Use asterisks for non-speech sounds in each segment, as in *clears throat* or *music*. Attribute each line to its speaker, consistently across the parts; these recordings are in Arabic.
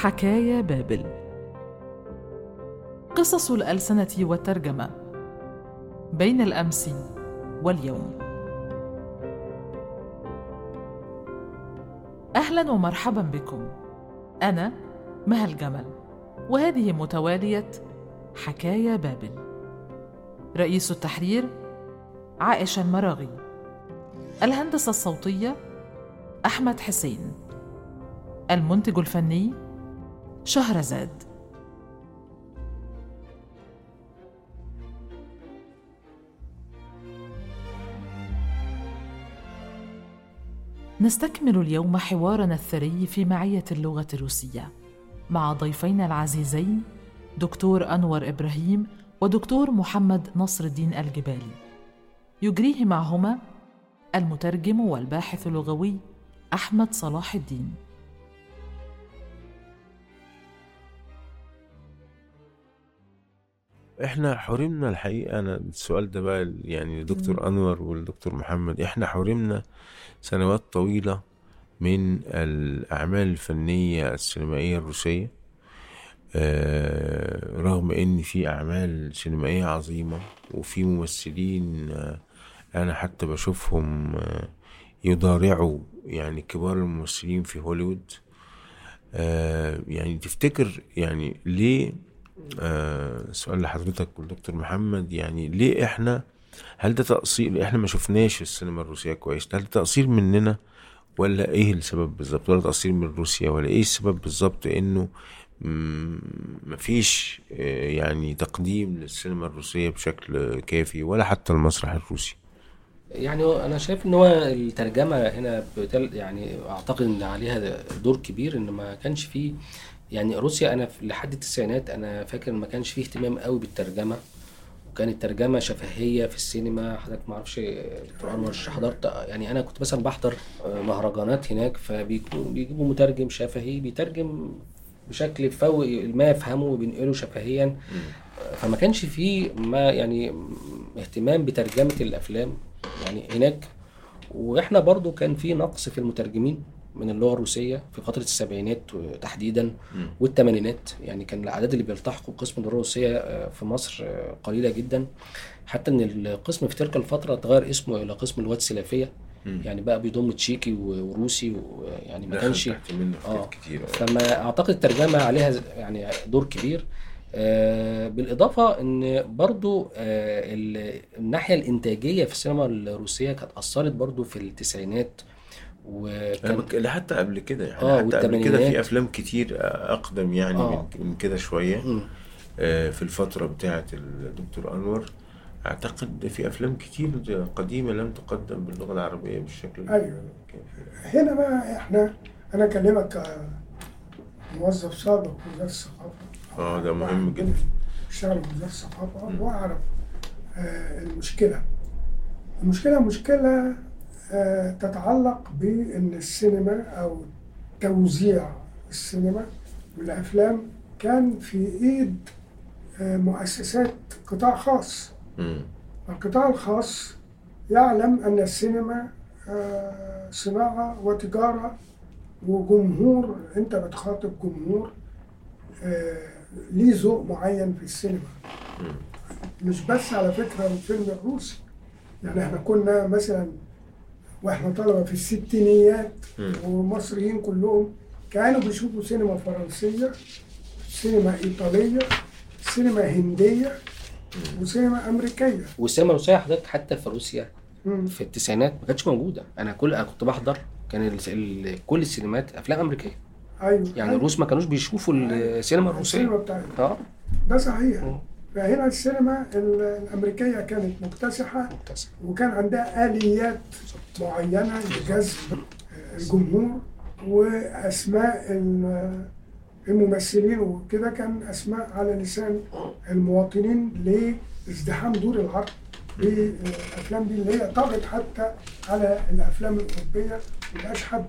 Speaker 1: حكايا بابل. قصص الألسنة والترجمة. بين الأمس واليوم. أهلا ومرحبا بكم. أنا مها الجمل وهذه متوالية حكايا بابل. رئيس التحرير عائشة المراغي. الهندسة الصوتية أحمد حسين. المنتج الفني شهرزاد نستكمل اليوم حوارنا الثري في معية اللغة الروسية. مع ضيفينا العزيزين دكتور أنور إبراهيم ودكتور محمد نصر الدين الجبالي. يجريه معهما المترجم والباحث اللغوي أحمد صلاح الدين.
Speaker 2: إحنا حرمنا الحقيقة أنا السؤال ده بقى يعني لدكتور أنور والدكتور محمد إحنا حرمنا سنوات طويلة من الأعمال الفنية السينمائية الروسية آه رغم إن في أعمال سينمائية عظيمة وفي ممثلين آه أنا حتى بشوفهم آه يضارعوا يعني كبار الممثلين في هوليوود آه يعني تفتكر يعني ليه سؤال لحضرتك والدكتور محمد يعني ليه إحنا هل ده تقصير إحنا ما شفناش السينما الروسية كويس هل ده تقصير مننا ولا إيه السبب بالظبط؟ ولا تقصير من روسيا ولا إيه السبب بالظبط إنه مفيش آه يعني تقديم للسينما الروسية بشكل كافي ولا حتى المسرح الروسي؟
Speaker 3: يعني أنا شايف إن هو الترجمة هنا بتل يعني أعتقد إن عليها دور كبير إن ما كانش فيه يعني روسيا أنا لحد التسعينات أنا فاكر ما كانش فيه اهتمام قوي بالترجمة. وكانت الترجمه شفهية في السينما حضرتك ما أعرفش دكتور انور حضرت يعني أنا كنت مثلا بحضر مهرجانات هناك فبيجيبوا مترجم شفهي بيترجم بشكل فوق ما يفهمه وبينقله شفهيا. فما كانش فيه ما يعني اهتمام بترجمة الأفلام. يعني هناك وإحنا برضو كان في نقص في المترجمين. من اللغة الروسية في فترة السبعينات تحديدا والثمانينات يعني كان الأعداد اللي بيلتحقوا بقسم اللغة الروسية في مصر قليلة جدا. حتى إن القسم في تلك الفترة تغير اسمه إلى قسم اللغات السلافيه يعني بقى بيضم تشيكي وروسي ويعني ما كانش
Speaker 2: آه. كتير.
Speaker 3: فما أعتقد الترجمة عليها يعني دور كبير. آه بالإضافة إن برضو آه الناحية الإنتاجية في السينما الروسية كانت أثرت برضو في التسعينات
Speaker 2: وكان حتى قبل كده يعني آه حتى قبل كده في أفلام كتير أقدم يعني آه. من كده شوية. آه في الفترة بتاعه الدكتور أنور أعتقد في أفلام كتير قديمة لم تقدم باللغة العربية بالشكل
Speaker 4: أيوه. هنا بقى إحنا أنا أكلمك موظف سابق في وزاره الثقافة.
Speaker 2: آه ده مهم جدا.
Speaker 4: اشتغل في وزاره الثقافة وأعرف آه المشكلة. المشكلة مشكلة تتعلق بإن السينما أو توزيع السينما والافلام كان في إيد آه مؤسسات قطاع خاص. القطاع الخاص يعلم أن السينما آه صناعة وتجارة وجمهور أنت بتخاطب جمهور ليه ذوق معين في السينما. مش بس على فكرة الفيلم الروسي. يعني إحنا كنا مثلا وإحنا طلبة في الستينيات والمصريين كلهم كانوا بيشوفوا سينما فرنسية سينما إيطالية سينما هندية وسينما أمريكية.
Speaker 3: والسينما الروسيه حضرتك حتى في روسيا في التسعينات ما كانتش موجودة. أنا كل أنا كنت بحضر كان ال... ال... كل السينمات أفلام أمريكية.
Speaker 4: أيوه.
Speaker 3: يعني الروس ما كانوش بيشوفوا السينما الروسية.
Speaker 4: السينما بتاعتنا
Speaker 3: آه.
Speaker 4: ده صحيح. فهنا السينما الأمريكية كانت مكتسحة
Speaker 3: مكتسح.
Speaker 4: وكان عندها آليات معينة لجذب الجمهور وأسماء الممثلين وكده كان أسماء على لسان المواطنين لازدحام دور العرض بالأفلام دي اللي هي طغت حتى على الأفلام الأوروبية. مبقاش حد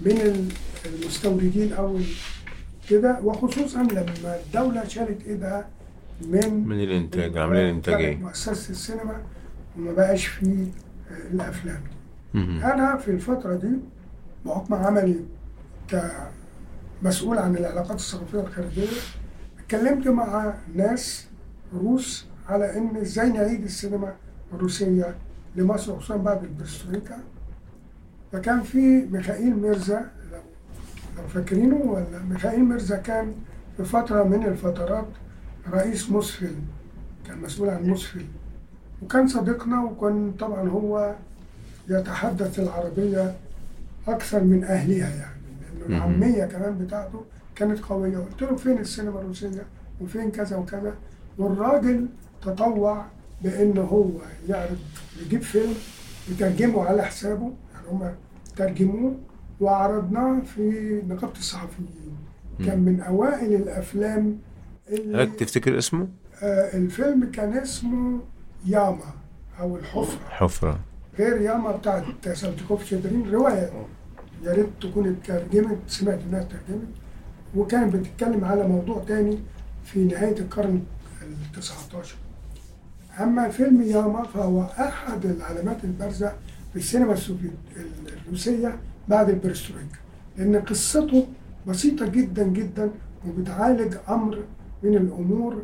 Speaker 4: من المستوردين أو كده. وخصوصا لما الدولة شالت إيدها من
Speaker 2: من الإنتاج العملية الانتاجيه
Speaker 4: مؤسسة السينما وما بقاش فيه الأفلام. دي. أنا في الفترة دي بحكم عملي مسؤول عن العلاقات الثقافية الخارجيه اتكلمت مع ناس روس على إن إزاي نعيد السينما الروسية لمصر خصوصا بعد البرسترويكا فكان في ميخائيل ميرزا لو لو فاكرينه ولا؟ ميخائيل ميرزا كان في فترة من الفترات رئيس موسفيلم كان مسؤول عن موسفيلم وكان صديقنا وكان طبعا هو يتحدث العربية أكثر من اهلها يعني لأنه
Speaker 2: مهم.
Speaker 4: العامية كمان بتاعته كانت قوية. قلت له فين السينما الروسية؟ وفين كذا وكذا. والراجل تطوع بأن هو يعرض يجيب فيلم يترجمه على حسابه يعني هم ترجموه. وعرضناه في نقابة الصحفيين. كان من أوائل الأفلام اللي
Speaker 2: هل تفتكر اسمه؟
Speaker 4: آه الفيلم كان اسمه ياما أو الحفرة.
Speaker 2: حفرة.
Speaker 4: غير ياما بتاعت سالتيكوف شيدرين رواية يا ريت تكون اترجمت سمعت انها اترجمت. وكانت بتتكلم على موضوع تاني في نهاية القرن ال 19 أما فيلم ياما فهو أحد العلامات البارزة في السينما السوفيت الروسية بعد البرسترويكا لأن قصته بسيطة جدا جدا وبتعالج أمر من الأمور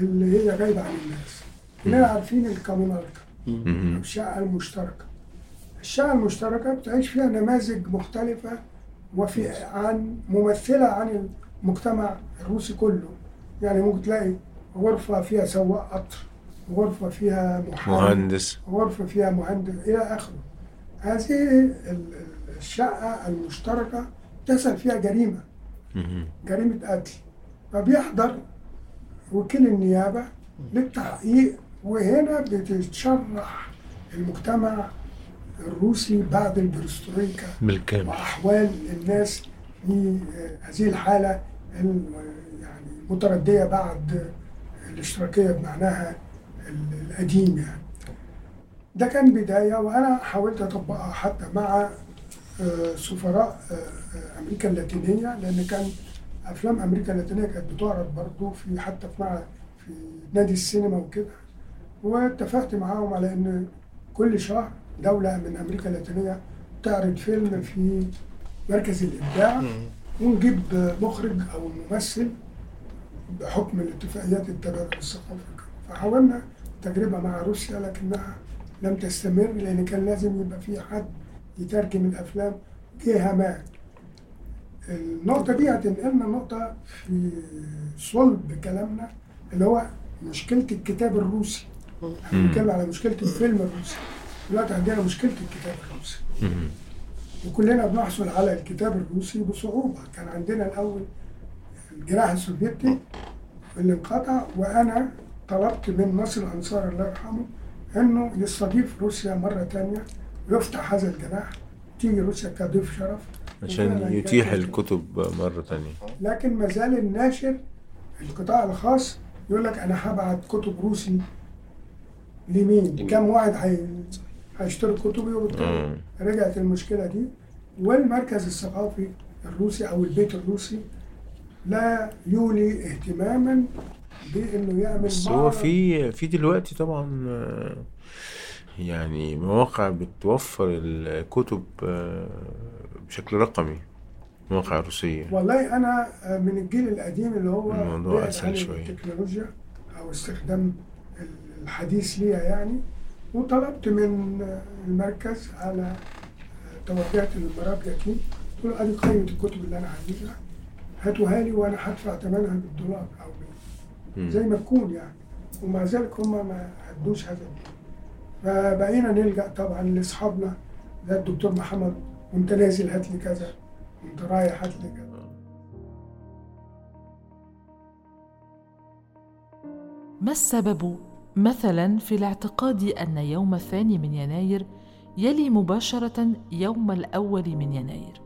Speaker 4: اللي هي غايبة عن الناس. كلنا عارفين الكومونالكا
Speaker 2: مهم.
Speaker 4: الشقة المشتركة. الشقة المشتركة بتعيش فيها نماذج مختلفة وفي عن ممثلة عن المجتمع الروسي كله. يعني ممكن تلاقي غرفة فيها سواق قطر غرفة فيها
Speaker 2: مهندس.
Speaker 4: غرفة فيها مهندس إلى آخره. هذه ال- ال- الشقة المشتركة تحصل فيها جريمة. جريمة قتل. فبيحضر وكيل النيابة للتحقيق وهنا بتتشرح المجتمع الروسي بعد البرسترويكا
Speaker 2: بالكامل.
Speaker 4: وأحوال الناس في هذه الحالة ال- يعني بعد الاشتراكية بمعناها ال- القديم يعني. ده كان بداية وأنا حاولت أطبقها حتى مع آه، سفراء آه، آه، أمريكا اللاتينية لأن كان أفلام أمريكا اللاتينية كانت بتعرض برضه في حتى في مع في نادي السينما وكده. واتفقت معاهم على إن كل شهر دولة من أمريكا اللاتينية تعرض فيلم في مركز الإبداع. ونجيب مخرج أو ممثل بحكم الاتفاقيات التبادل الثقافي فحاولنا تجربة مع روسيا لكنها لم تستمر لأن كان لازم يبقى في حد يترجم الأفلام جهة ما. النقطة دي هتنقلنا نقطة في صلب كلامنا اللي هو مشكلة الكتاب الروسي.
Speaker 2: إحنا.
Speaker 4: بنتكلم على مشكلة الفيلم الروسي. دلوقتي عندنا مشكلة الكتاب الروسي. وكلنا بنحصل على الكتاب الروسي بصعوبة. كان عندنا الأول الجناح السوفيتي اللي انقطع وأنا طلبت من ناصر الأنصار الله يرحمه إنه يستضيف روسيا مرة تانية ويفتح هذا الجناح تيجي روسيا كضيف شرف.
Speaker 2: عشان يتيح الكتب مرة تانية.
Speaker 4: لكن ما زال الناشر القطاع الخاص يقول لك أنا هبعت كتب روسي لمين؟ كم واحد هي- هيشتري كتبي وبالتالي. رجعت المشكلة دي. والمركز الثقافي الروسي أو البيت الروسي لا يولي اهتماما بإنه يعمل
Speaker 2: بس هو في في دلوقتي طبعا يعني مواقع بتوفر الكتب آه، بشكل رقمي مواقع روسية
Speaker 4: والله أنا من الجيل القديم اللي هو
Speaker 2: الموضوع أسهل شوية.
Speaker 4: التكنولوجيا أو استخدام الحديث ليها يعني وطلبت من المركز على توجهت للمراد جاتين قلت له ادي قائمة الكتب اللي أنا عايزها هاتوها لي وأنا هدفع ثمنها بالدولار
Speaker 2: مم.
Speaker 4: زي ما تكون يعني ومع ذلك هم ما هدوش هذا. فبقينا نلجأ طبعا لأصحابنا زي الدكتور محمد وأنت نازل هات لي كذا وأنت رايح هات لي كذا.
Speaker 1: ما السبب؟ مثلا في الاعتقاد أن يوم الثاني من يناير يلي مباشرة يوم الأول من يناير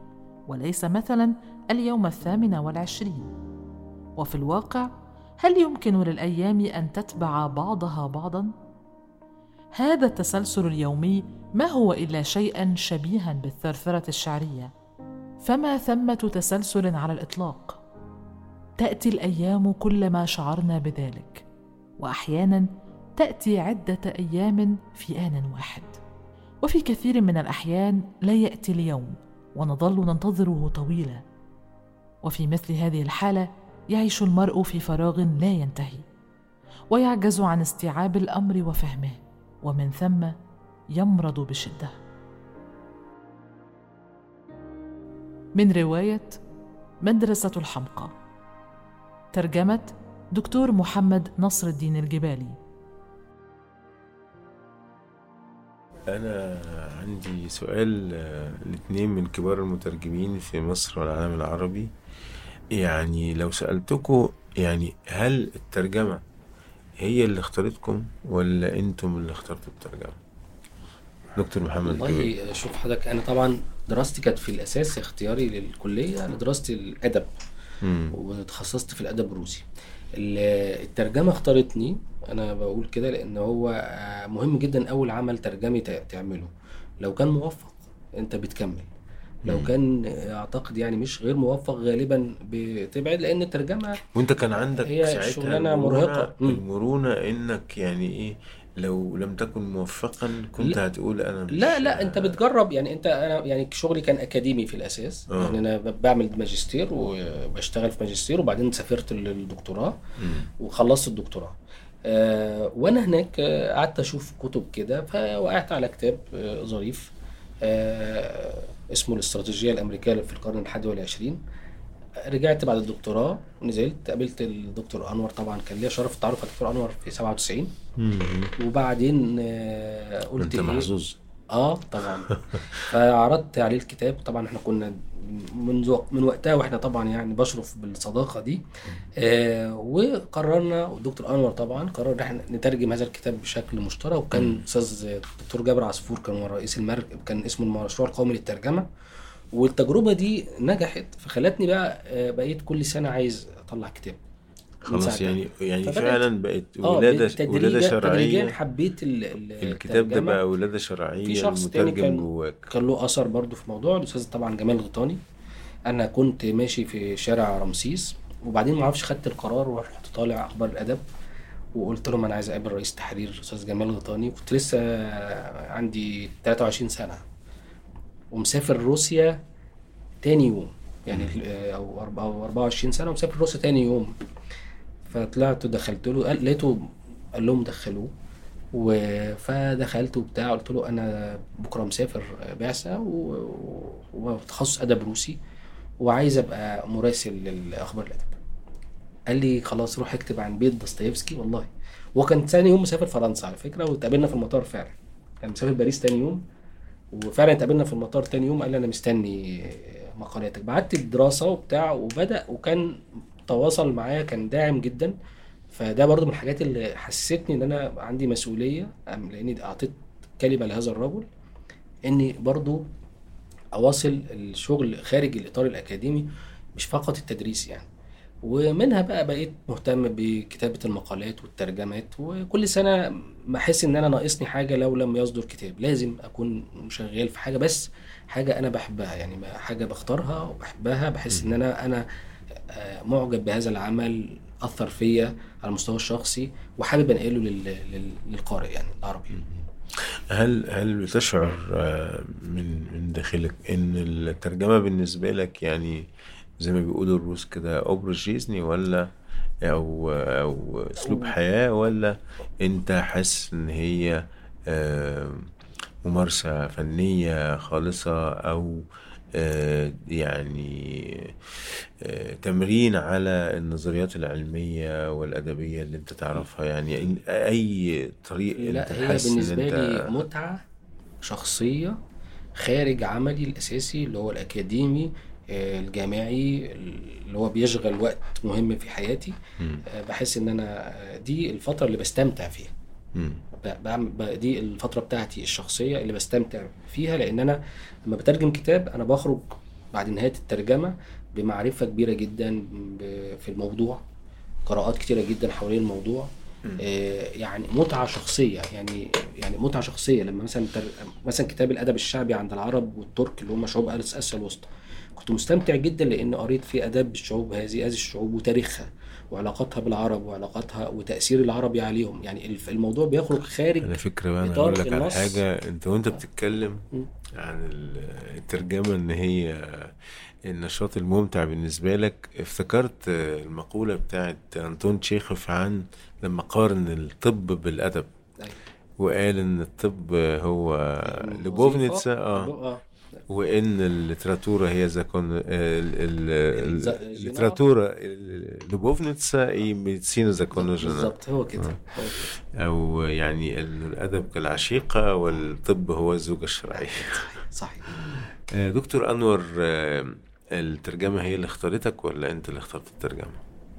Speaker 1: وليس مثلا اليوم الثامن والعشرين. وفي الواقع هل يمكن للأيام أن تتبع بعضها بعضا؟ هذا التسلسل اليومي ما هو إلا شيئا شبيها بالثرثرة الشعرية. فما ثمة تسلسل على الإطلاق؟ تأتي الأيام كلما شعرنا بذلك واحيانا تأتي عدة أيام في آن واحد. وفي كثير من الأحيان لا يأتي اليوم ونظل ننتظره طويلا. وفي مثل هذه الحالة يعيش المرء في فراغ لا ينتهي ويعجز عن استيعاب الأمر وفهمه. ومن ثم يمرض بشدة. من رواية مدرسة الحمقى. ترجمة دكتور محمد نصر الدين الجبالي.
Speaker 2: أنا عندي سؤال آه، لاتنين من كبار المترجمين في مصر والعالم العربي. يعني لو سألتكم يعني هل الترجمة هي اللي اختارتكم ولا أنتم اللي اخترتوا الترجمة؟ دكتور محمد.
Speaker 3: والله شوف حضرتك أنا طبعا دراستي كانت في الأساس اختياري للكلية لدراستي الأدب
Speaker 2: مم.
Speaker 3: وتخصصت في الأدب الروسي ال- الترجمة اختارتني أنا بقول كده لأن هو مهم جدا أول عمل ترجمي تعمله لو كان موفق أنت بتكمل لو كان أعتقد يعني مش غير موفق غالبا بتبعد لأن الترجمه
Speaker 2: وأنت كان عندك
Speaker 3: هي
Speaker 2: ساعتها
Speaker 3: مرهقة. مم.
Speaker 2: المرونة إنك يعني إيه لو لم تكن موفقا كنت
Speaker 3: لا.
Speaker 2: هتقول أنا مش
Speaker 3: لا لا أنت بتجرب يعني أنت أنا يعني شغلي كان أكاديمي في الأساس
Speaker 2: آه.
Speaker 3: يعني أنا بعمل ماجستير وبشتغل في ماجستير وبعدين سافرت للدكتوراه. وخلصت الدكتوراه آه وأنا هناك آه، قعدت أشوف كتب كده فوقعت على كتاب آه ظريف آه اسمه الاستراتيجية الأمريكية في القرن الحادي والعشرين. رجعت بعد الدكتوراه نزلت قابلت الدكتور أنور طبعا كان ليا شرف التعرف على الدكتور أنور في 97
Speaker 2: مم.
Speaker 3: وبعدين آه قلت
Speaker 2: انت
Speaker 3: إيه؟
Speaker 2: محظوظ.
Speaker 3: آه طبعا. *laughs* فعرضت عليه الكتاب. طبعا إحنا كنا من وق- من وقتها وإحنا طبعا يعني بشرف بالصداقة دي. آه وقررنا والدكتور أنور طبعا قرر إن إحنا نترجم هذا الكتاب بشكل مشترك. وكان أستاذ الدكتور جابر عصفور كان هو رئيس المركب كان اسمه المشروع القومي للترجمة. والتجربة دي نجحت. فخلتني بقى آه بقيت كل سنة عايز أطلع كتاب.
Speaker 2: خلاص. يعني يعني فعلا بقت
Speaker 3: آه
Speaker 2: ولادة
Speaker 3: بالتدريج-
Speaker 2: ولادة
Speaker 3: تدريجيا حبيت ال- ال-
Speaker 2: الكتاب ده. بقى ولادة
Speaker 3: في
Speaker 2: شرعية
Speaker 3: شخص تاني كان
Speaker 2: جواك.
Speaker 3: كان له أثر برضو في الموضوع الأستاذ طبعا جمال غيطاني أنا كنت ماشي في شارع رمسيس وبعدين ما أعرفش خدت القرار ورحت طالع أخبار الأدب وقلت لهم أنا عايز أقابل رئيس تحرير الأستاذ جمال غيطاني كنت لسه عندي 23 سنة. ومسافر روسيا تاني يوم يعني أو أربعة- أو 24 سنة ومسافر روسيا تاني يوم. فطلعت ودخلت له قال لقيته قال لهم دخلوه و- فدخلت وبتاع قلت له أنا بكرة مسافر بعثة وتخصص أدب روسي وعايز أبقى مراسل للاخبار الأدب. قال لي خلاص روح اكتب عن بيت دوستويفسكي والله. هو كان ثاني يوم مسافر فرنسا على فكرة واتقابلنا في المطار فعلا. كان مسافر باريس تاني يوم وفعلا اتقابلنا في المطار تاني يوم قال لي أنا مستني مقالاتك. بعت الدراسه وبتاع وبدأ وكان تواصل معايا كان داعم جدا. فده برضو من الحاجات اللي حسستني إن أنا عندي مسؤولية لأني أعطيت كلمة لهذا الرجل إني برضو أواصل الشغل خارج الإطار الأكاديمي مش فقط التدريس يعني. ومنها بقى بقيت مهتم بكتابة المقالات والترجمات وكل سنة بحس إن أنا ناقصني حاجة لو لم يصدر كتاب. لازم أكون شغال في حاجة بس حاجة أنا بحبها يعني حاجة بختارها وبحبها بحس إن أنا أنا معجب بهذا العمل أثر فيا على المستوى الشخصي وحابب لل- للقارئ يعني العربي.
Speaker 2: هل هل بتشعر آه، من من داخلك إن الترجمة بالنسبة لك يعني زي ما بيقولوا الروس كده اوبرجيزني ولا أو أو أسلوب حياة ولا أنت حاسس إن هي آه، ممارسة فنية خالصة أو آه، يعني آه، تمرين على النظريات العلمية والأدبية اللي أنت تعرفها. يعني أي طريق
Speaker 3: لا
Speaker 2: أنت
Speaker 3: هي
Speaker 2: إن
Speaker 3: بالنسبة
Speaker 2: انت
Speaker 3: لي متعة شخصية خارج عملي الأساسي اللي هو الأكاديمي آه، الجامعي اللي هو بيشغل وقت مهم في حياتي. آه، بحس أنا آه، دي الفترة اللي بستمتع فيها. دي الفترة بتاعتي الشخصية اللي بستمتع فيها لأن أنا لما بترجم كتاب أنا بخرج بعد نهاية الترجمة بمعرفة كبيرة جدا في الموضوع قراءات كتيرة جدا حوالين الموضوع. آه، يعني متعة شخصية يعني يعني متعة شخصية. لما مثلا تر... مثلا كتاب الأدب الشعبي عند العرب والترك اللي هم شعوب آسيا الوسطى كنت مستمتع جدا لأن قريت في آداب الشعوب هذه هذه الشعوب وتاريخها. وعلاقاتها بالعرب وعلاقاتها وتأثير العربي عليهم. يعني الموضوع بيخرج خارج
Speaker 2: على فكرة بقى
Speaker 3: إطار
Speaker 2: أقول لك على
Speaker 3: النص.
Speaker 2: حاجة. أنت وأنت بتتكلم. عن ال- الترجمة إن هي النشاط الممتع بالنسبة لك. افتكرت آه، المقولة بتاعت أنطون تشيخوف عن لما قارن الطب بالأدب.
Speaker 3: أيوة.
Speaker 2: وقال إن الطب هو любовница
Speaker 3: آه.
Speaker 2: وإن ال литература هي закон ال- ال-
Speaker 3: الز-
Speaker 2: ال- ال литература любовница и медицина законная жена
Speaker 3: بالظبط هو كده هو كده.
Speaker 2: أو يعني الأدب كالعشيقة والطب هو الزوجة الشرعية. *laughs*
Speaker 3: صحيح.
Speaker 2: آه، دكتور أنور آه، الترجمة هي اللي اختارتك ولا أنت اللي اخترت الترجمة؟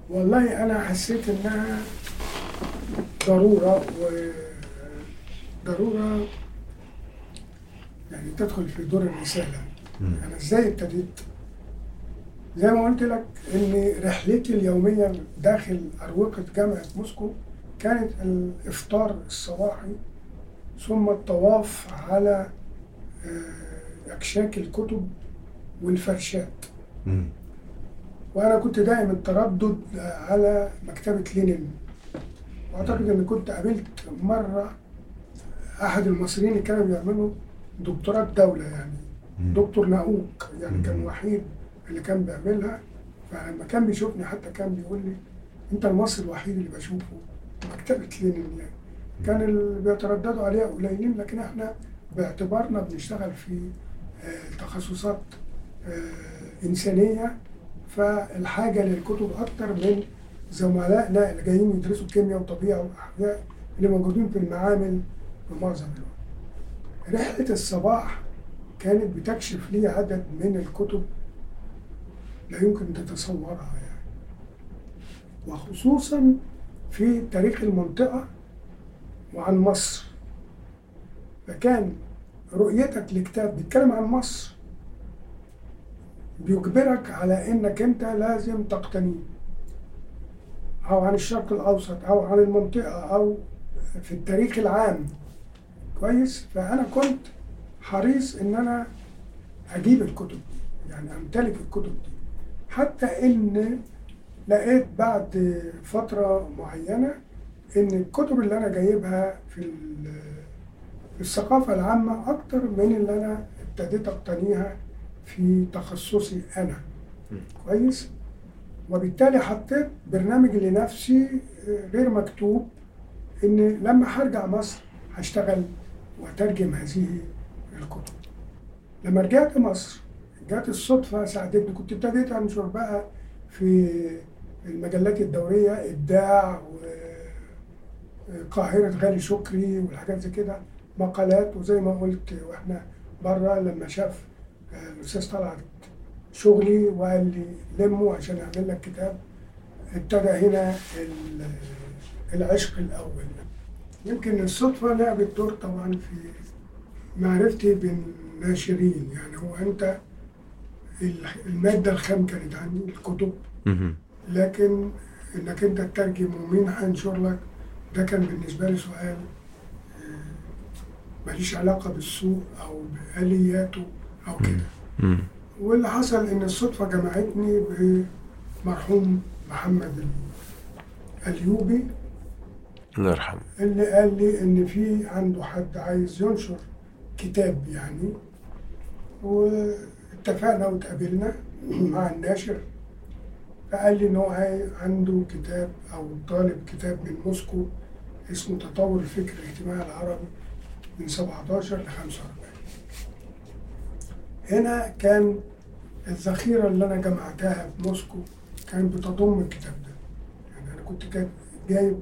Speaker 4: والله أنا حسيت إنها ضرورة و ضرورة يعني تدخل في دور الرسالة. أنا إزاي ابتديت؟ زي ما قلت لك إن رحلتي اليومية داخل أروقة جامعة موسكو كانت الإفطار الصباحي ثم الطواف على آه، أكشاك الكتب والفرشات. وأنا كنت دائم التردد على مكتبة لينين. واعتقد إن كنت قابلت مرة أحد المصريين اللي كانوا بيعملوا دكتوراه دوله يعني. دكتور ناوك يعني كان وحيد اللي كان بيعملها. فلما كان بيشوفني حتى كان بيقول لي أنت المصري الوحيد اللي بشوفه. مكتبة لينين يعني. كان اللي بيترددوا عليها قليلين لكن إحنا باعتبارنا بنشتغل في آه، تخصصات آه، إنسانية. فالحاجة للكتب أكتر من زملائنا اللي جايين يدرسوا كيمياء وطبيعة وأحياء اللي موجودين في المعامل في معظم الوقت. رحله الصباح كانت بتكشف لي عدد من الكتب لا يمكن تتصورها يعني. وخصوصا في تاريخ المنطقة وعن مصر. فكان رؤيتك لكتاب بيتكلم عن مصر بيجبرك على إنك أنت لازم تقتنيه أو عن الشرق الأوسط أو عن المنطقة أو في التاريخ العام. كويس فأنا كنت حريص إن أنا أجيب الكتب دي يعني أمتلك الكتب دي. حتى إن لقيت بعد فترة معينة إن الكتب اللي أنا جايبها في ال- في الثقافة العامة أكتر من اللي أنا ابتديت أقتنيها في تخصصي أنا. كويس؟ وبالتالي حطيت برنامج لنفسي آه، غير مكتوب إن لما هرجع مصر هشتغل واترجم هذه الكتب. لما رجعت مصر جات الصدفة ساعدتني. كنت ابتديت أنشر بقى في المجلات الدورية إبداع وقاهره غالي شكري والحاجات زي كده مقالات. وزي ما قلت وإحنا بره لما شاف الأستاذ طلعت شغلي وقال لي لمه عشان اعمل لك كتاب ابتدى هنا ال- العشق الأول. يمكن الصدفة لعبت دور طبعا في معرفتي بالناشرين. يعني هو أنت ال- المادة الخام كانت عندي الكتب. لكن إنك أنت تترجم ومين هينشر لك ده كان بالنسبة لي سؤال آه، ماليش علاقة بالسوق أو بآلياته أو كده. واللي حصل إن الصدفة جمعتني بمرحوم محمد الايوبي
Speaker 2: الله يرحمه.
Speaker 4: اللي قال لي إن في عنده حد عايز ينشر كتاب يعني. واتفقنا واتقابلنا *clears throat* مع الناشر. فقال لي إن هو عنده كتاب أو طالب كتاب من موسكو اسمه تطور الفكر الاجتماعي العربي من 17 ل 45 هنا كان الذخيرة اللي أنا جمعتها في موسكو كانت بتضم الكتاب ده. يعني أنا كنت جايب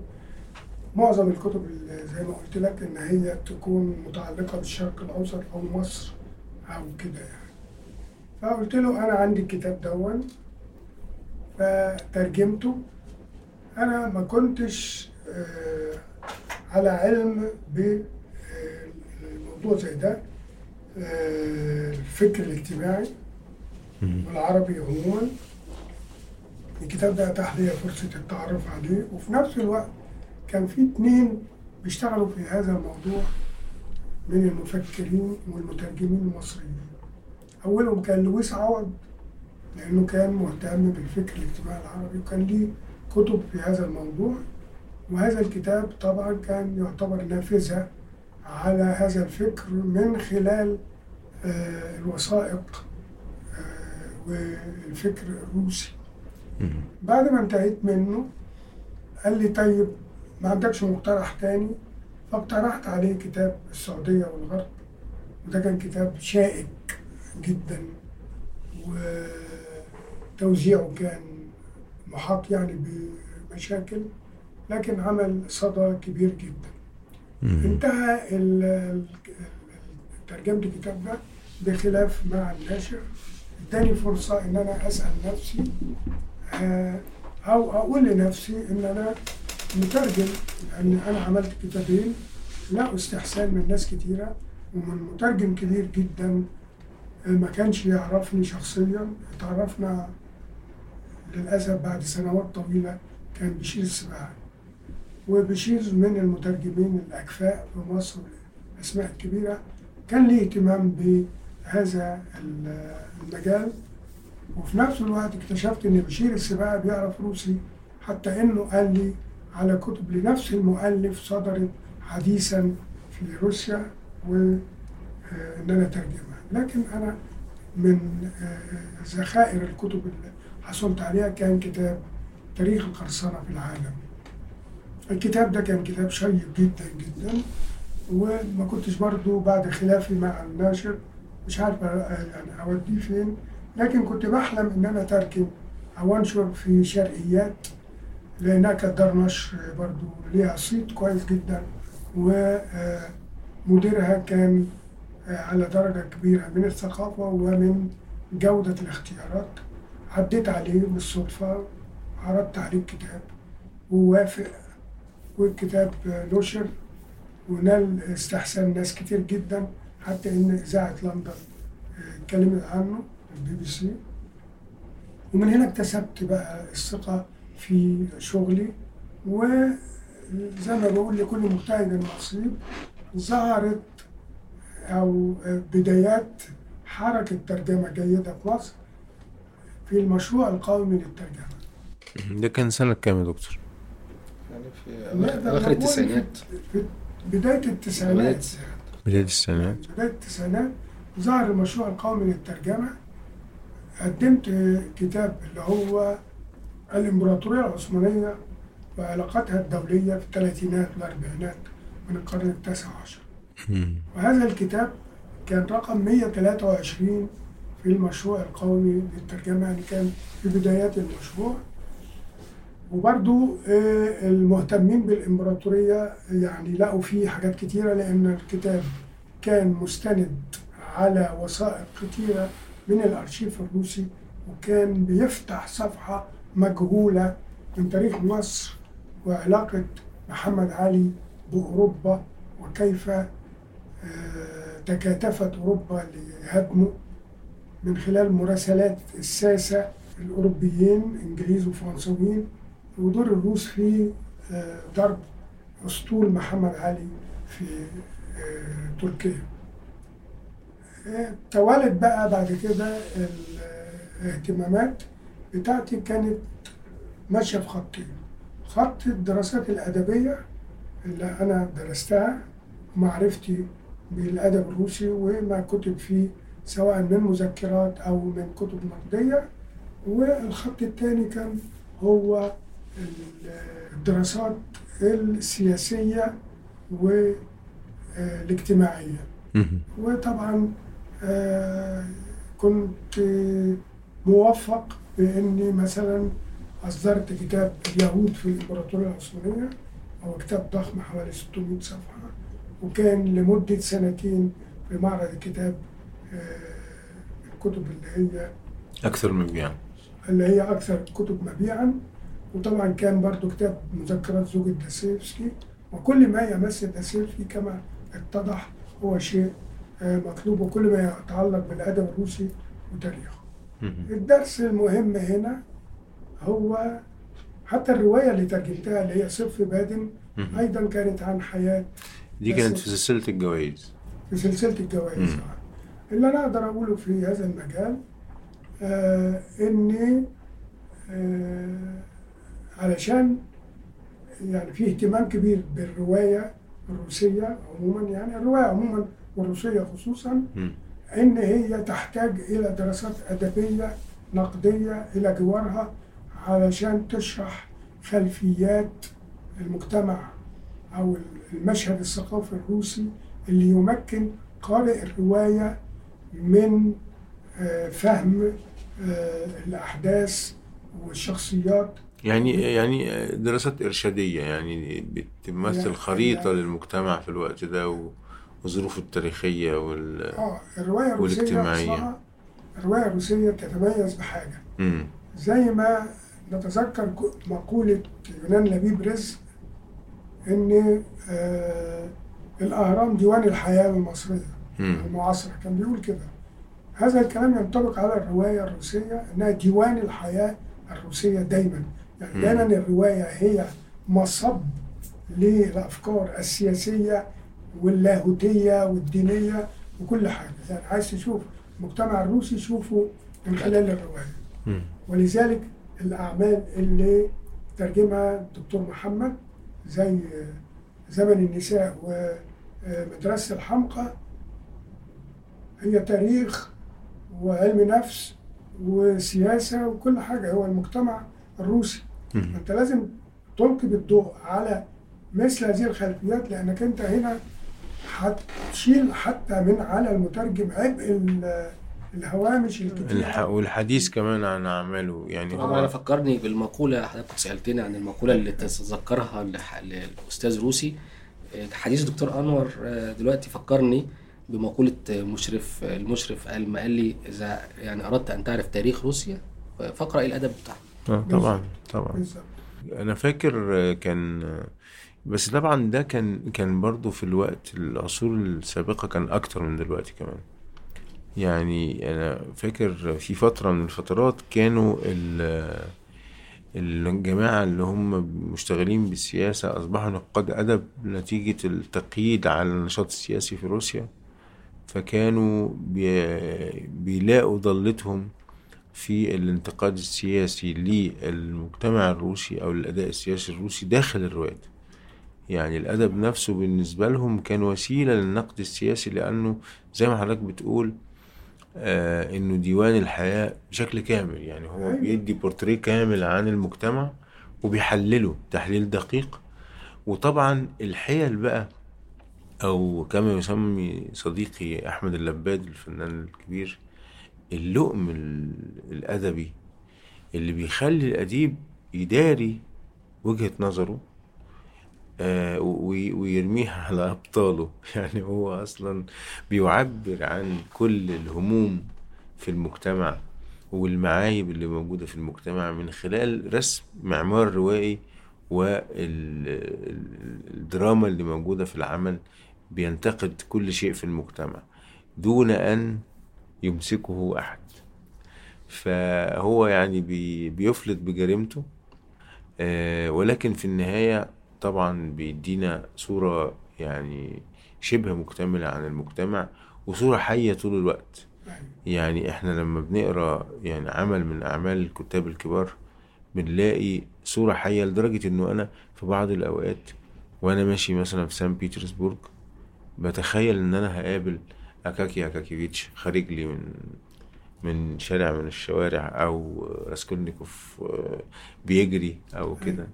Speaker 4: معظم الكتب اللي زي ما قلت لك إن هي تكون متعلقة بالشرق الأوسط أو مصر أو كده يعني. فقلت له أنا عندي الكتاب دون فترجمته. أنا ما كنتش آه، على علم بموضوع زي ده آه، الفكر الاجتماعي والعربي عموما. الكتاب ده أتاح لي فرصة التعرف عليه. وفي نفس الوقت كان في اتنين بيشتغلوا في هذا الموضوع من المفكرين والمترجمين المصريين. أولهم كان لويس عوض لأنه كان مهتم بالفكر الاجتماعي العربي وكان ليه كتب في هذا الموضوع. وهذا الكتاب طبعا كان يعتبر نافذة على هذا الفكر من خلال آه، الوثائق آه، والفكر الروسي. بعد ما انتهيت منه قال لي طيب ما عندكش مقترح تاني؟ فاقترحت عليه كتاب السعودية والغرب وده كان كتاب شائك جدا وتوزيعه كان محاط يعني بمشاكل لكن عمل صدى كبير جدا. انتهى ترجمة الكتاب ده بخلاف مع الناشر. اداني فرصة إن أنا أسأل نفسي آه، أو أقول لنفسي إن أنا مترجم لأن أنا عملت كتابين لا استحسان من ناس كتيرة ومن مترجم كبير جدا آه، ما كانش يعرفني شخصيا. اتعرفنا للأسف بعد سنوات طويلة كان بشير السباعي. وبشير من المترجمين الأكفاء في مصر الأسماء الكبيرة كان لي اهتمام بهذا ال- المجال. وفي نفس الوقت اكتشفت إن بشير السباعي بيعرف روسي حتى إنه قال لي على كتب لنفس المؤلف صدرت حديثا في روسيا وان أنا ترجمها لكن أنا من آه، ذخائر الكتب اللي حصلت عليها كان كتاب تاريخ القرصنة في العالم. الكتاب ده كان كتاب شيق جدا جدا وما كنتش برضو بعد خلافي مع الناشر مش عارف يعني أوديه فين لكن كنت بحلم إن أنا تركم أو انشر في شرقيات. لانها كانت دار نشر برضو ليها صيت كويس جدا ومديرها كان آه، على درجة كبيرة من الثقافة ومن جودة الاختيارات. عديت عليه بالصدفة عرضت عليه الكتاب ووافق والكتاب آه، نشر ونال استحسان ناس كتير جدا حتى إن إذاعة لندن آه، اتكلمت عنه البي بي سي. ومن هنا اكتسبت بقى الثقة في شغلي وزي ما بقول لكل مجتهد نصيب ظهرت أو آه، بدايات حركة ترجمة جيدة في مصر في المشروع القومي للترجمة.
Speaker 2: ده كان سنة كام يا دكتور؟
Speaker 3: يعني في
Speaker 4: نقول
Speaker 3: التسعينات.
Speaker 4: في بداية التسعينات.
Speaker 2: بداية السنوات
Speaker 4: بداية التسعينات ظهر المشروع القومي للترجمة. قدمت كتاب اللي هو الإمبراطورية العثمانية وعلاقاتها الدولية في الثلاثينات والأربعينات من القرن التاسع عشر. وهذا الكتاب كان رقم 123 في المشروع القومي للترجمة يعني كان في بدايات المشروع وبرضو آه، المهتمين بالإمبراطورية يعني لقوا فيه حاجات كتيرة لأن الكتاب كان مستند على وثائق كتيرة من الأرشيف الروسي وكان بيفتح صفحة مجهولة من تاريخ مصر وعلاقة محمد علي بأوروبا وكيف آه، تكاتفت أوروبا لهدمه من خلال مراسلات الساسة الأوروبيين إنجليز وفرنسويين ودور الروس في آه، ضرب أسطول محمد علي في آه، تركيا. توالت بقى بعد كده الاهتمامات بتاعتي كانت ماشية في خطين خط الدراسات الأدبية اللي أنا درستها ومعرفتي بالأدب الروسي وما كتب فيه سواء من مذكرات أو من كتب نقدية. والخط الثاني كان هو ال- الدراسات السياسية والاجتماعية. وطبعا آه، كنت موفق بأني مثلا أصدرت كتاب اليهود في الإمبراطورية العثمانية هو كتاب ضخم حوالي 600 صفحة وكان لمدة سنتين في معرض الكتاب آه، الكتب اللي هي
Speaker 2: أكثر مبيعا.
Speaker 4: اللي هي أكثر الكتب مبيعا. وطبعا كان برضو كتاب مذكرات زوجة داسيفسكي وكل ما يمس داسيفسكي كما اتضح هو شيء آه، مطلوب وكل ما يتعلق بالأدب الروسي وتاريخه. الدرس المهم هنا هو حتى الرواية اللي ترجمتها اللي هي صف بادن
Speaker 2: مم.
Speaker 4: أيضا كانت عن حياة.
Speaker 2: دي كانت في سلسلة الجوائز.
Speaker 4: في سلسلة الجوائز
Speaker 2: مم.
Speaker 4: اللي أنا أقدر أقوله في هذا المجال آه اني آه علشان يعني في اهتمام كبير بالرواية الروسية عموما يعني الرواية عموما والروسية خصوصا إن هي تحتاج إلى دراسات أدبية نقدية إلى جوارها علشان تشرح خلفيات المجتمع أو المشهد الثقافي الروسي اللي يمكن قارئ الرواية من آه، فهم آه، الأحداث والشخصيات.
Speaker 2: يعني يعني دراسات إرشادية يعني بتمثل
Speaker 4: يعني-
Speaker 2: خريطة
Speaker 4: يعني-
Speaker 2: للمجتمع في الوقت ده و- وظروفه التاريخية وال
Speaker 4: آه الرواية الروسية
Speaker 2: والاجتماعية.
Speaker 4: الرواية الروسية تتميز بحاجة
Speaker 2: مم.
Speaker 4: زي ما نتذكر مقولة يونان لبيب رزق إن آه الأهرام ديوان الحياة المصرية
Speaker 2: مم.
Speaker 4: المعاصرة كان بيقول كده هذا الكلام ينطبق على الرواية الروسية إنها ديوان الحياة الروسية دايما يعني. دايما الرواية هي مصب للأفكار السياسية واللاهوتية والدينية وكل حاجة يعني عايز تشوف المجتمع الروسي شوفه من خلال الرواية
Speaker 2: مم.
Speaker 4: ولذلك الأعمال اللي ترجمها الدكتور محمد زي زمن النساء ومدرسة الحمقى هي تاريخ وعلم نفس وسياسة وكل حاجة هو المجتمع الروسي. أنت لازم تلقي بالضوء على مثل هذه الخلفيات لأنك أنت هنا هتشيل حتى من على المترجم عبء ال- الهوامش الكتير.
Speaker 2: الح... والحديث كمان عن أعماله يعني
Speaker 3: طبعا
Speaker 2: هو
Speaker 3: أنا فكرني بالمقولة حضرتك كنت سألتني عن المقولة اللي تتذكرها لح- للأستاذ روسي. حديث الدكتور أنور آه، دلوقتي فكرني بمقولة مشرف المشرف قال ما قال لي إذا يعني أردت أن تعرف تاريخ روسيا فاقرأ الأدب بتاعها
Speaker 2: آه طبعا طبعا.
Speaker 4: بالظبط.
Speaker 2: أنا فاكر كان بس طبعا ده كان كان برضو في الوقت العصور السابقة كان أكتر من دلوقتي كمان. يعني أنا فاكر في فترة من الفترات كانوا ال- الجماعة اللي هم مشتغلين بالسياسة أصبحوا نقاد أدب نتيجة التقييد على النشاط السياسي في روسيا. فكانوا بي- بيلاقوا ضلتهم في الانتقاد السياسي للمجتمع الروسي أو الأداء السياسي الروسي داخل الروايات يعني الأدب نفسه بالنسبة لهم كان وسيلة للنقد السياسي لأنه زي ما حضرتك بتقول آه إنه ديوان الحياة بشكل كامل يعني هو
Speaker 4: أيوة.
Speaker 2: بيدي بورتريه كامل عن المجتمع وبيحلله تحليل دقيق وطبعا الحيل بقى أو كما يسمي صديقي أحمد اللباد الفنان الكبير اللؤم ال- الأدبي اللي بيخلي الأديب يداري وجهة نظره ويرميها *laughs* على أبطاله. *laughs* يعني هو أصلا بيعبر عن كل الهموم في المجتمع والمعايب اللي موجودة في المجتمع من خلال رسم معمار روائي والدراما اللي موجودة في العمل بينتقد كل شيء في المجتمع دون أن يمسكه أحد. فهو يعني بي بيفلت بجريمته آه، ولكن في النهاية طبعا بيدينا صورة يعني شبه مكتملة عن المجتمع وصورة حية طول الوقت. يعني إحنا لما بنقرأ يعني عمل من أعمال الكتاب الكبار بنلاقي صورة حية لدرجة إنه أنا في بعض الأوقات وأنا ماشي مثلا في سان بيترسبورج بتخيل إن أنا هقابل أكاكي أكاكيفيتش خارج لي من من شارع من الشوارع أو راسكولنيكوف آه، بيجري أو كده.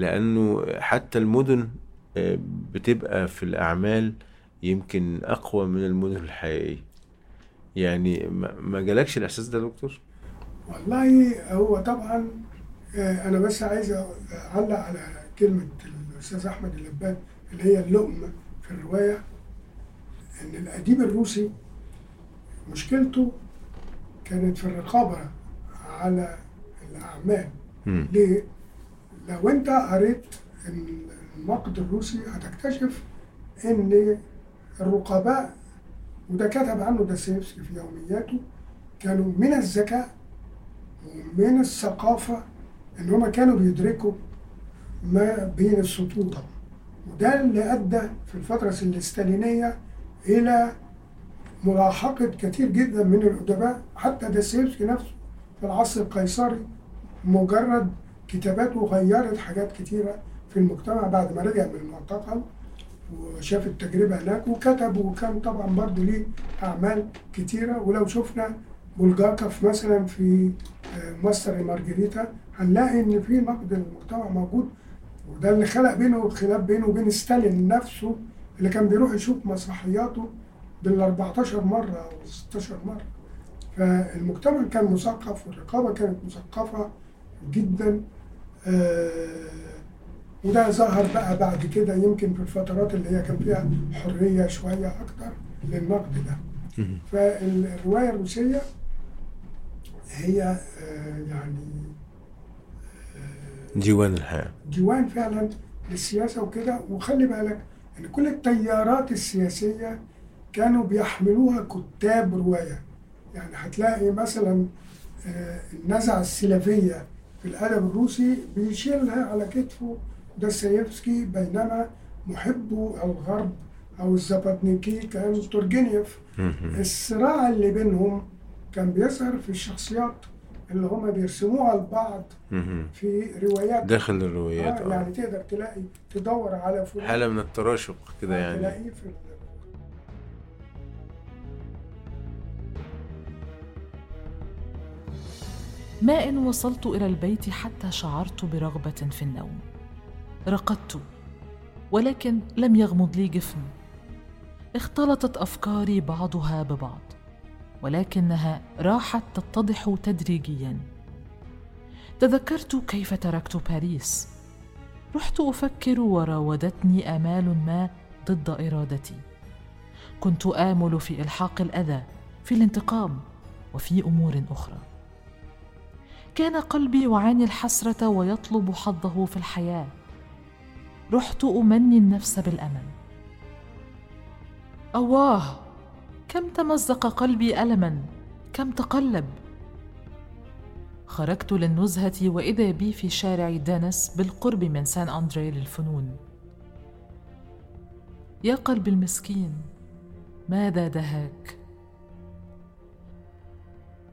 Speaker 2: لأنه حتى المدن آه، بتبقى في الأعمال يمكن أقوى من المدن الحقيقية يعني ما جالكش الإحساس ده يا دكتور
Speaker 4: والله هو طبعا آه، أنا بس عايز أعلق على كلمة الأستاذ أحمد اللبان اللي هي اللؤم في الرواية إن الأديب الروسي مشكلته كانت في الرقابة على
Speaker 2: الأعمال.
Speaker 4: ليه؟ لو انت قريت النقد الروسي هتكتشف إن الرقباء وده كتب عنه داستيفسكي في يومياته كانوا من الذكاء ومن الثقافة إن هم كانوا بيدركوا ما بين السطور. وده اللي أدى في الفترة الستالينية إلى ملاحقة كتير جدا من الأدباء. حتى داستيفسكي نفسه في العصر القيصري مجرد كتاباته غيرت حاجات كتيرة في المجتمع بعد ما رجع من المعتقل وشاف التجربة هناك وكتب وكان طبعا برضه ليه أعمال كتيرة. ولو شفنا بولجاكوف مثلا في آه، ماستر مارجريتا هنلاقي إن في نقد المجتمع موجود. وده اللي خلق بينه خلاف بينه وبين ستالين نفسه اللي كان بيروح يشوف مسرحياته بال 14 مرة أو 16 مرة. فالمجتمع كان مثقف والرقابة كانت مثقفة جدا. وده ظهر بقى بعد كده يمكن في الفترات اللي هي كان فيها حرية شوية أكتر للنقد ده. فالرواية الروسية هي آه، يعني
Speaker 2: ديوان الحياة.
Speaker 4: ديوان فعلا للسياسة وكده. وخلي بالك إن كل التيارات السياسية كانوا بيحملوها كتاب رواية. يعني هتلاقي مثلا آه، النزعة السلافيه في الادب الروسي بيشيلها على كتفه داستايفسكي بينما محبو الغرب أو الزبادنيكي كان تورجينيف. الصراع اللي بينهم كان بيظهر في الشخصيات اللي هم بيرسموها لبعض في روايات.
Speaker 2: داخل الروايات
Speaker 4: آه يعني تقدر تلاقي تدور على فلان.
Speaker 2: حالة من التراشق كده يعني.
Speaker 4: تلاقيه في
Speaker 1: ما إن وصلت إلى البيت حتى شعرت برغبة في النوم. رقدت ولكن لم يغمض لي جفن. اختلطت أفكاري بعضها ببعض ولكنها راحت تتضح تدريجيا. تذكرت كيف تركت باريس. رحت أفكر وراودتني آمال ما ضد إرادتي. كنت آمل في إلحاق الأذى في الانتقام وفي أمور أخرى. كان قلبي يعاني الحسرة ويطلب حظه في الحياة. رحت أمني النفس بالأمل. أواه كم تمزق قلبي ألما كم تقلب. خرجت للنزهة وإذا بي في شارع دانس بالقرب من سان أندري للفنون. يا قلبي المسكين ماذا دهاك؟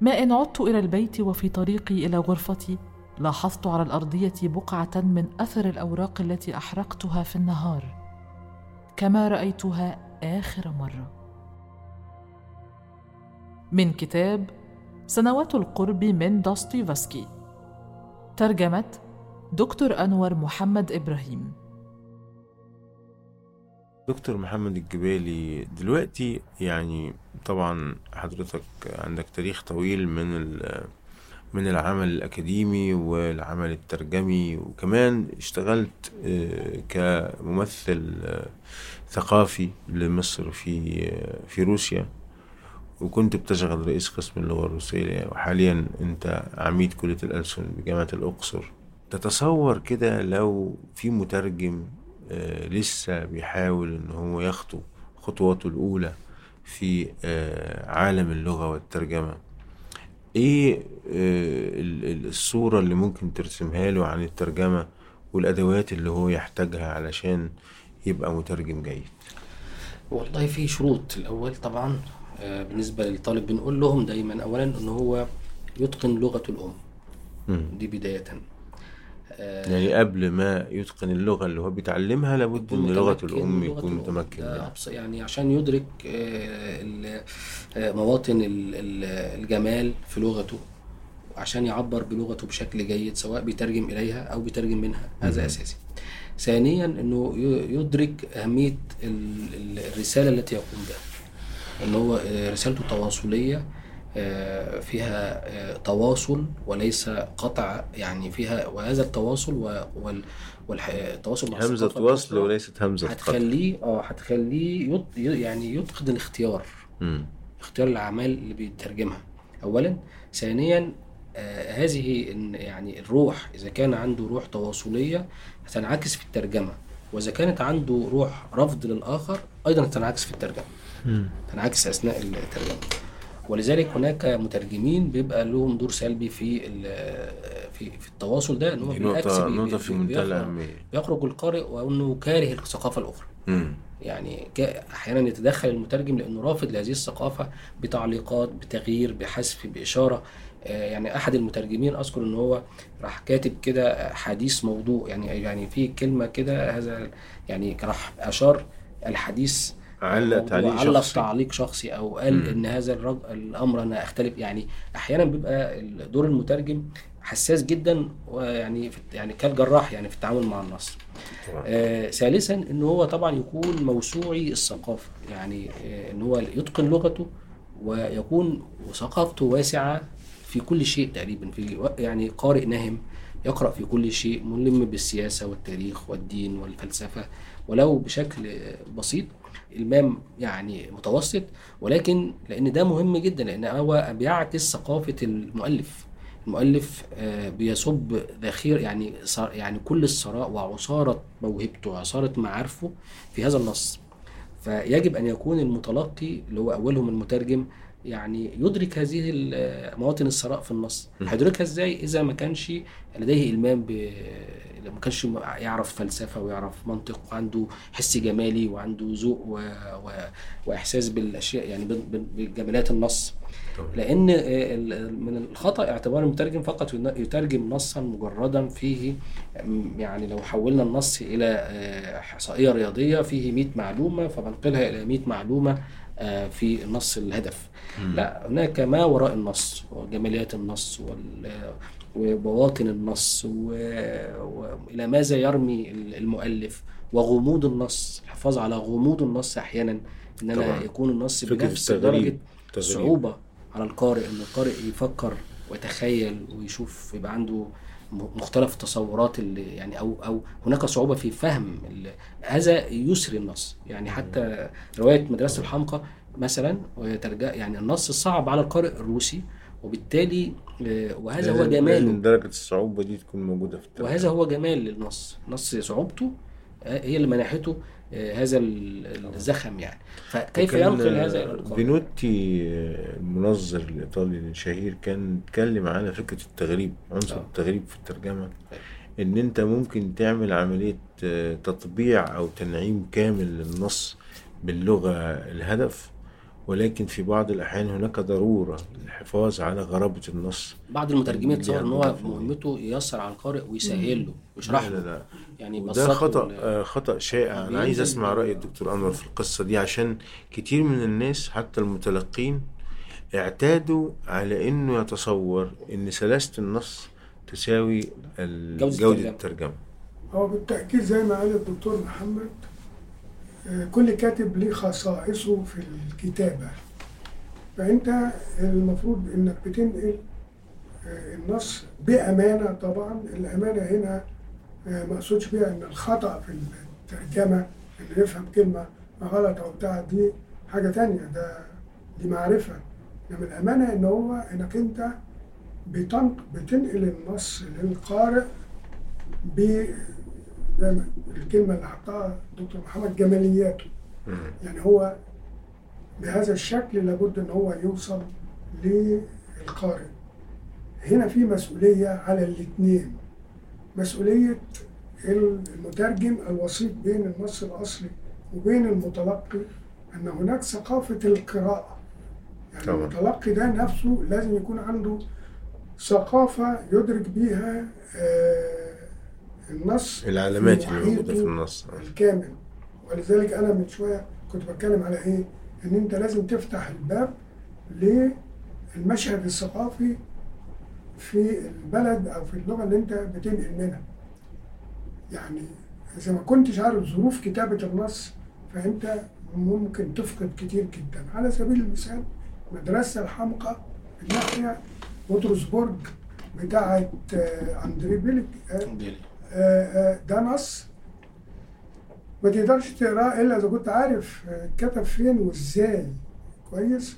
Speaker 1: ما إن عدت إلى البيت وفي طريقي إلى غرفتي لاحظت على الأرضية بقعة من أثر الأوراق التي أحرقتها في النهار كما رأيتها آخر مرة. من كتاب سنوات القرب من دوستويفسكي ترجمة دكتور أنور محمد إبراهيم.
Speaker 2: دكتور محمد الجبالي دلوقتي يعني طبعا حضرتك عندك تاريخ طويل من من العمل الأكاديمي والعمل الترجمي وكمان اشتغلت آه، كممثل آه، ثقافي لمصر في آه، في روسيا وكنت بتشغل رئيس قسم اللغة الروسية وحاليا أنت عميد كلية الألسن بجامعة الأقصر. تتصور كده لو في مترجم لسه بيحاول إن هو يخطو خطواته الأولى في آه، عالم اللغة والترجمة. إيه آه، ال- ال- الصورة اللي ممكن ترسمها له عن الترجمة والأدوات اللي هو يحتاجها علشان يبقى مترجم جيد؟
Speaker 3: والله في شروط. الأول طبعا آه، بالنسبة للطالب بنقول لهم دايما اولا إن هو يتقن لغة
Speaker 2: الأم.
Speaker 3: دي بداية. آه،
Speaker 2: يعني قبل ما يتقن اللغة اللي هو بيتعلمها لابد إن
Speaker 3: متمكن الأم
Speaker 2: يكون. متمكن
Speaker 3: يعني عشان يدرك آه، آه، مواطن ال- ال- الجمال في لغته عشان يعبر بلغته بشكل جيد سواء بيترجم إليها أو بيترجم منها. هذا أساسي. ثانيا أنه ي- يدرك أهمية ال- ال- الرسالة التي يقوم بها. إن هو آه، رسالته تواصليه آه، فيها آه، تواصل وليس قطع يعني فيها وهذا التواصل والتواصل مع الثقافة
Speaker 2: وصل وليست قطع
Speaker 3: هتخليه آه هتخليه يط... يعني يتقن الاختيار.
Speaker 2: مم.
Speaker 3: اختيار الأعمال اللي بيترجمها. اولا. ثانيا آه هذه يعني الروح إذا كان عنده روح تواصلية هتنعكس في الترجمة. وإذا كانت عنده روح رفض للآخر أيضا هتنعكس في الترجمة. تنعكس أثناء الترجمة. ولذلك هناك مترجمين بيبقى لهم دور سلبي في في في التواصل ده
Speaker 2: إن
Speaker 3: بي-
Speaker 2: نقطة
Speaker 3: بي-
Speaker 2: في منتهى
Speaker 3: بيخرج-
Speaker 2: الأهمية.
Speaker 3: بيخرج القارئ وأنه كاره الثقافة الأخرى.
Speaker 2: مم.
Speaker 3: يعني أحيانا يتدخل المترجم لأنه رافض لهذه الثقافة بتعليقات بتغيير بحذف بإشارة. آه، يعني أحد المترجمين أذكر إن هو راح كاتب كده حديث موضوع يعني يعني في كلمة كده هذا يعني راح أشار الحديث
Speaker 2: علق تعليق
Speaker 3: علق
Speaker 2: شخصي.
Speaker 3: تعليق شخصي أو قال
Speaker 2: مم.
Speaker 3: إن هذا الرج... الأمر أنا أختلف يعني أحيانا بيبقى دور المترجم حساس جدا ويعني يعني كالجراح يعني في التعامل مع النص. آه ثالثا إن هو طبعا يكون موسوعي الثقافة يعني آه إن هو يتقن لغته ويكون ثقافته واسعة في كل شيء تقريبا في يعني قارئ نهم يقرأ في كل شيء ملم بالسياسة والتاريخ والدين والفلسفة ولو بشكل بسيط المام يعني متوسط ولكن لأن ده مهم جدا لأن هو بيعكس ثقافة المؤلف. المؤلف آه، بيصب ذخير يعني يعني كل الثراء وعصارة موهبته وعصاره معارفه في هذا النص. فيجب أن يكون المتلقي اللي هو أولهم المترجم يعني يدرك هذه ال- مواطن الثراء في النص. هيدركها إزاي؟ إذا ما كانش لديه إلمام ما كانش يعرف فلسفة ويعرف منطق وعنده حس جمالي وعنده ذوق و... و... وإحساس بالأشياء يعني بجمالات النص. لأن ال- من الخطأ اعتبار المترجم فقط يترجم نصا مجردا فيه يعني لو حولنا النص إلى آه، إحصائية رياضية فيه 100 معلومة فبنقلها إلى 100 معلومة آه، في النص الهدف. لا هناك ما وراء النص وجماليات النص وال وبواطن النص والى ماذا يرمي المؤلف وغموض النص الحفاظ على غموض النص أحيانا ان أنا
Speaker 2: طبعاً.
Speaker 3: يكون النص بنفس. درجة
Speaker 2: تغريب.
Speaker 3: صعوبة على القارئ إن القارئ يفكر ويتخيل ويشوف يبقى عنده مختلف التصورات اللي يعني أو أو هناك صعوبة في فهم هذا يسري النص يعني حتى رواية مدرسة الحمقى مثلا ويترجع يعني النص صعب على القارئ الروسي وبالتالي وهذا هو جماله.
Speaker 2: درجة الصعوبة دي تكون موجودة في الترجمة
Speaker 3: وهذا هو جمال للنص النص صعوبته آه، هي اللي منحته آه، هذا ال- الزخم يعني. فكيف ينقل هذا إلى
Speaker 2: فينوتي آه، المنظر الإيطالي الشهير كان اتكلم على فكرة التغريب عنصر. التغريب في الترجمة إن أنت ممكن تعمل عملية آه، تطبيع أو تنعيم كامل للنص باللغة الهدف ولكن في بعض الأحيان هناك ضرورة للحفاظ على غرابة النص.
Speaker 3: بعض المترجمين تصور إن هو
Speaker 2: يعني
Speaker 3: مهمته ييسر على القارئ ويسهل له ويشرح
Speaker 2: لا لا
Speaker 3: له
Speaker 2: لا.
Speaker 3: يعني له
Speaker 2: خطأ آه، خطأ شائع. أنا عايز أسمع رأي الدكتور أنور في القصة دي عشان كتير من الناس حتى المتلقين اعتادوا على إنه يتصور إن سلاسة النص تساوي
Speaker 3: جودة الترجمة.
Speaker 4: هو بالتأكيد زي ما قال الدكتور محمد كل كاتب ليه خصائصه في الكتابة. فأنت المفروض إنك بتنقل آه، النص بأمانة طبعا. الأمانة هنا آه، ما أقصدش بيها إن الخطأ في الترجمة إنه يفهم كلمة غلط أو بتاع دي حاجة تانية ده دي معرفة. إنما الأمانة إن هو إنك أنت بتنق بتنقل النص للقارئ زي ما الكلمة اللي حطها دكتور محمد جمالياته. يعني هو بهذا الشكل لابد إن هو يوصل للقارئ. هنا في مسؤولية على الاثنين. مسؤولية المترجم الوسيط بين النص الأصلي وبين المتلقي أن هناك ثقافة القراءة. يعني
Speaker 2: طبعا.
Speaker 4: المتلقي ده نفسه لازم يكون عنده ثقافة يدرك بيها آه، النص
Speaker 2: العلامات اللي موجودة في النص.
Speaker 4: الكامل. ولذلك أنا من شوية كنت بتكلم على إيه؟ إن أنت لازم تفتح الباب للمشهد الثقافي في البلد أو في اللغة اللي أنت بتنقل منها. يعني إذا ما كنتش عارف ظروف كتابة النص فأنت ممكن تفقد كتير جدا. على سبيل المثال مدرسة الحمقى من ناحيه بطرسبورج بتاعة آه، أندري بيلك آه، ده نص. ما تقدرش تقراه إلا إذا كنت عارف آه، كتب فين وإزاي. كويس؟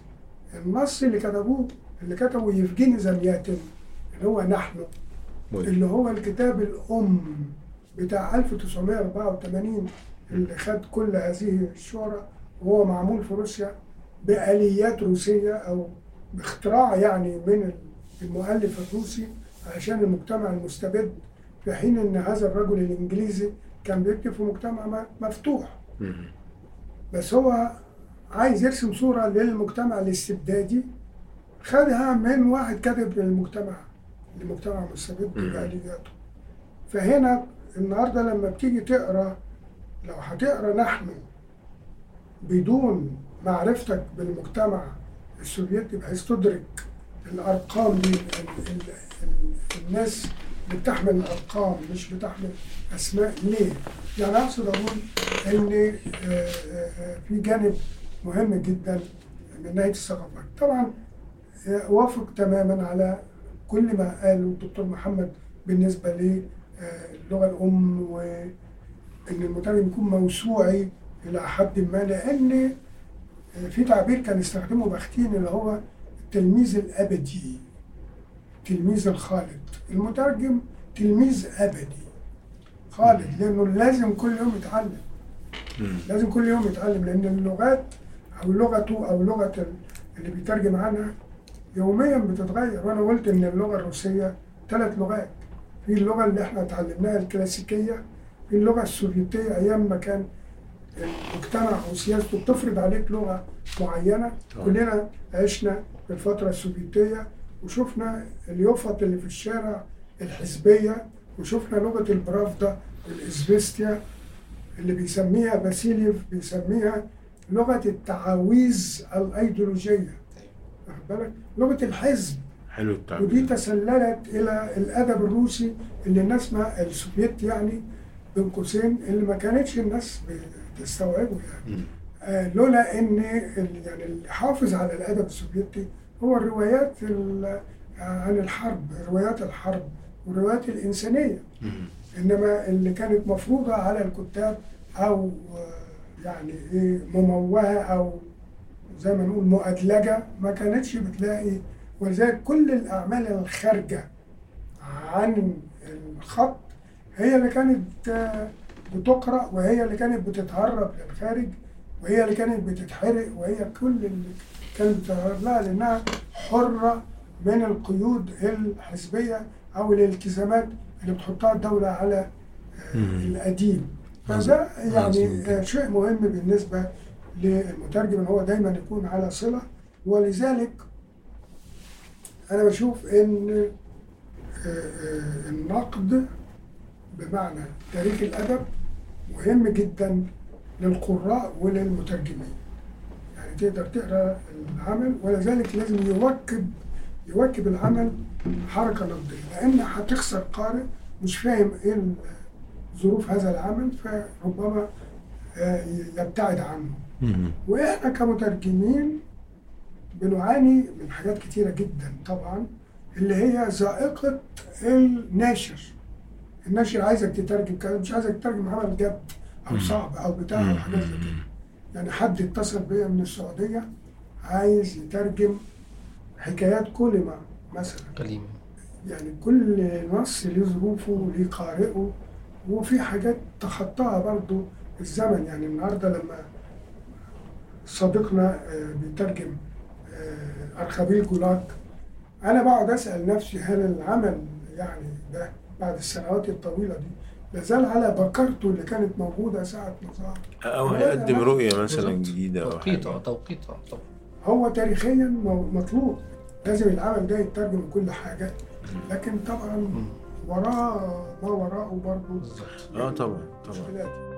Speaker 4: النص اللي كتبوه اللي كتبه يفجيني زمياتن اللي هو نحن اللي هو الكتاب الأم بتاع 1984 اللي خد كل هذه الشهرة وهو معمول في روسيا بآليات روسية أو باختراع يعني من المؤلف الروسي علشان المجتمع المستبد في حين إن هذا الرجل الإنجليزي كان بيكتب في مجتمع مفتوح. بس هو عايز يرسم صورة للمجتمع الاستبدادي خدها من واحد كاتب للمجتمع المجتمع مستبد. بآلياته فهنا النهارده لما بتيجي تقرأ لو هتقرأ نحن بدون معرفتك بالمجتمع السوفيتي بحيث تدرك الأرقام دي ال- ال- ال- الناس بتحمل الأرقام مش بتحمل أسماء ليه؟ يعني أقصد أقول إن آه، آه، آه، في جانب مهم جدا من ناحية الثقافات طبعا آه، اوافق تماما على كل ما قاله الدكتور محمد بالنسبة للغه الأم وإن المترجم يكون موسوعي إلى حد ما لأن في تعبير كان يستخدمه بختين اللي هو التلميذ الأبدي التلميذ الخالد. المترجم تلميذ أبدي. خالد لأنه لازم كل يوم يتعلم. لازم كل يوم يتعلم لأن اللغات أو لغته أو لغة ال- اللي بيترجم عنها يوميا بتتغير. وأنا قلت إن اللغة الروسية ثلاث لغات. في اللغة اللي إحنا اتعلمناها الكلاسيكية في اللغة السوفيتية أيام ما كان المجتمع وسياسته بتفرض عليك لغة معينة.
Speaker 2: طبعا.
Speaker 4: كلنا عشنا في الفترة السوفيتية. وشفنا اليوفط اللي في الشارع الحزبية وشفنا لغة البرافدا والازفستيا اللي بيسميها باسيليف بيسميها لغة التعاويذ الأيديولوجية. واخد بالك؟ لغة الحزب.
Speaker 2: حلو
Speaker 4: ودي
Speaker 2: التعبير
Speaker 4: تسللت إلى الأدب الروسي اللي الناس ما السوفيت يعني بين قوسين اللي ما كانتش الناس بتستوعبه يعني. آه لولا إن يعني اللي حافظ على الأدب السوفيتي هو الروايات ال- عن الحرب روايات الحرب والروايات الإنسانية. إنما اللي كانت مفروضة على الكتاب أو آه، يعني إيه مموهة أو زي ما نقول مؤدلجة ما كانتش بتلاقي. ولذلك كل الأعمال الخارجة عن الخط هي اللي كانت آه، بتقرأ وهي اللي كانت بتتهرب للخارج. وهي اللي كانت بتتحرق وهي كل اللي كانت بتتهرب لها لأنها حرة من القيود الحزبية أو الالتزامات اللي بتحطها الدولة على آه، القديم. فده
Speaker 2: عظيم
Speaker 4: يعني. آه، شيء مهم بالنسبة للمترجم إن هو دايما يكون على صلة. ولذلك أنا بشوف إن آه، آه، النقد بمعنى تاريخ الأدب مهم جدا للقراء وللمترجمين. يعني تقدر تقرأ العمل ولذلك لازم يواكب يواكب العمل حركة نقديه لأن هتخسر قارئ مش فاهم إيه ظروف هذا العمل فربما آه، يبتعد عنه. وإحنا كمترجمين بنعاني من حاجات كتيرة جدا طبعا اللي هي ذائقة الناشر. الناشر عايزك تترجم كذا مش عايزك تترجم عمل جد. أو صعب أو بتاع أو حاجات زي كده. يعني حد اتصل بيا من السعودية عايز يترجم حكايات كلمة مثلا.
Speaker 3: كليم
Speaker 4: يعني كل نص ليه ظروفه وليه قارئه وفي حاجات تخطاها برضو الزمن. يعني النهارده لما صديقنا آه، بيترجم آه، أرخبيل جولاج أنا بقعد أسأل نفسي هل العمل يعني ده بعد السنوات الطويلة دي لازال على بكرته اللي كانت موجودة ساعة ما ظهر
Speaker 2: أو هيقدم رؤية مثلا. جديدة أو
Speaker 3: توقيت
Speaker 2: حاجة.
Speaker 3: آه توقيت. آه طبعا
Speaker 4: هو تاريخيا مطلوب. لازم العمل ده يترجم كل حاجة. لكن طبعا وراه ما وراءه برضه
Speaker 3: بالظبط.
Speaker 2: آه طبعا طبعا.
Speaker 4: مشكلات.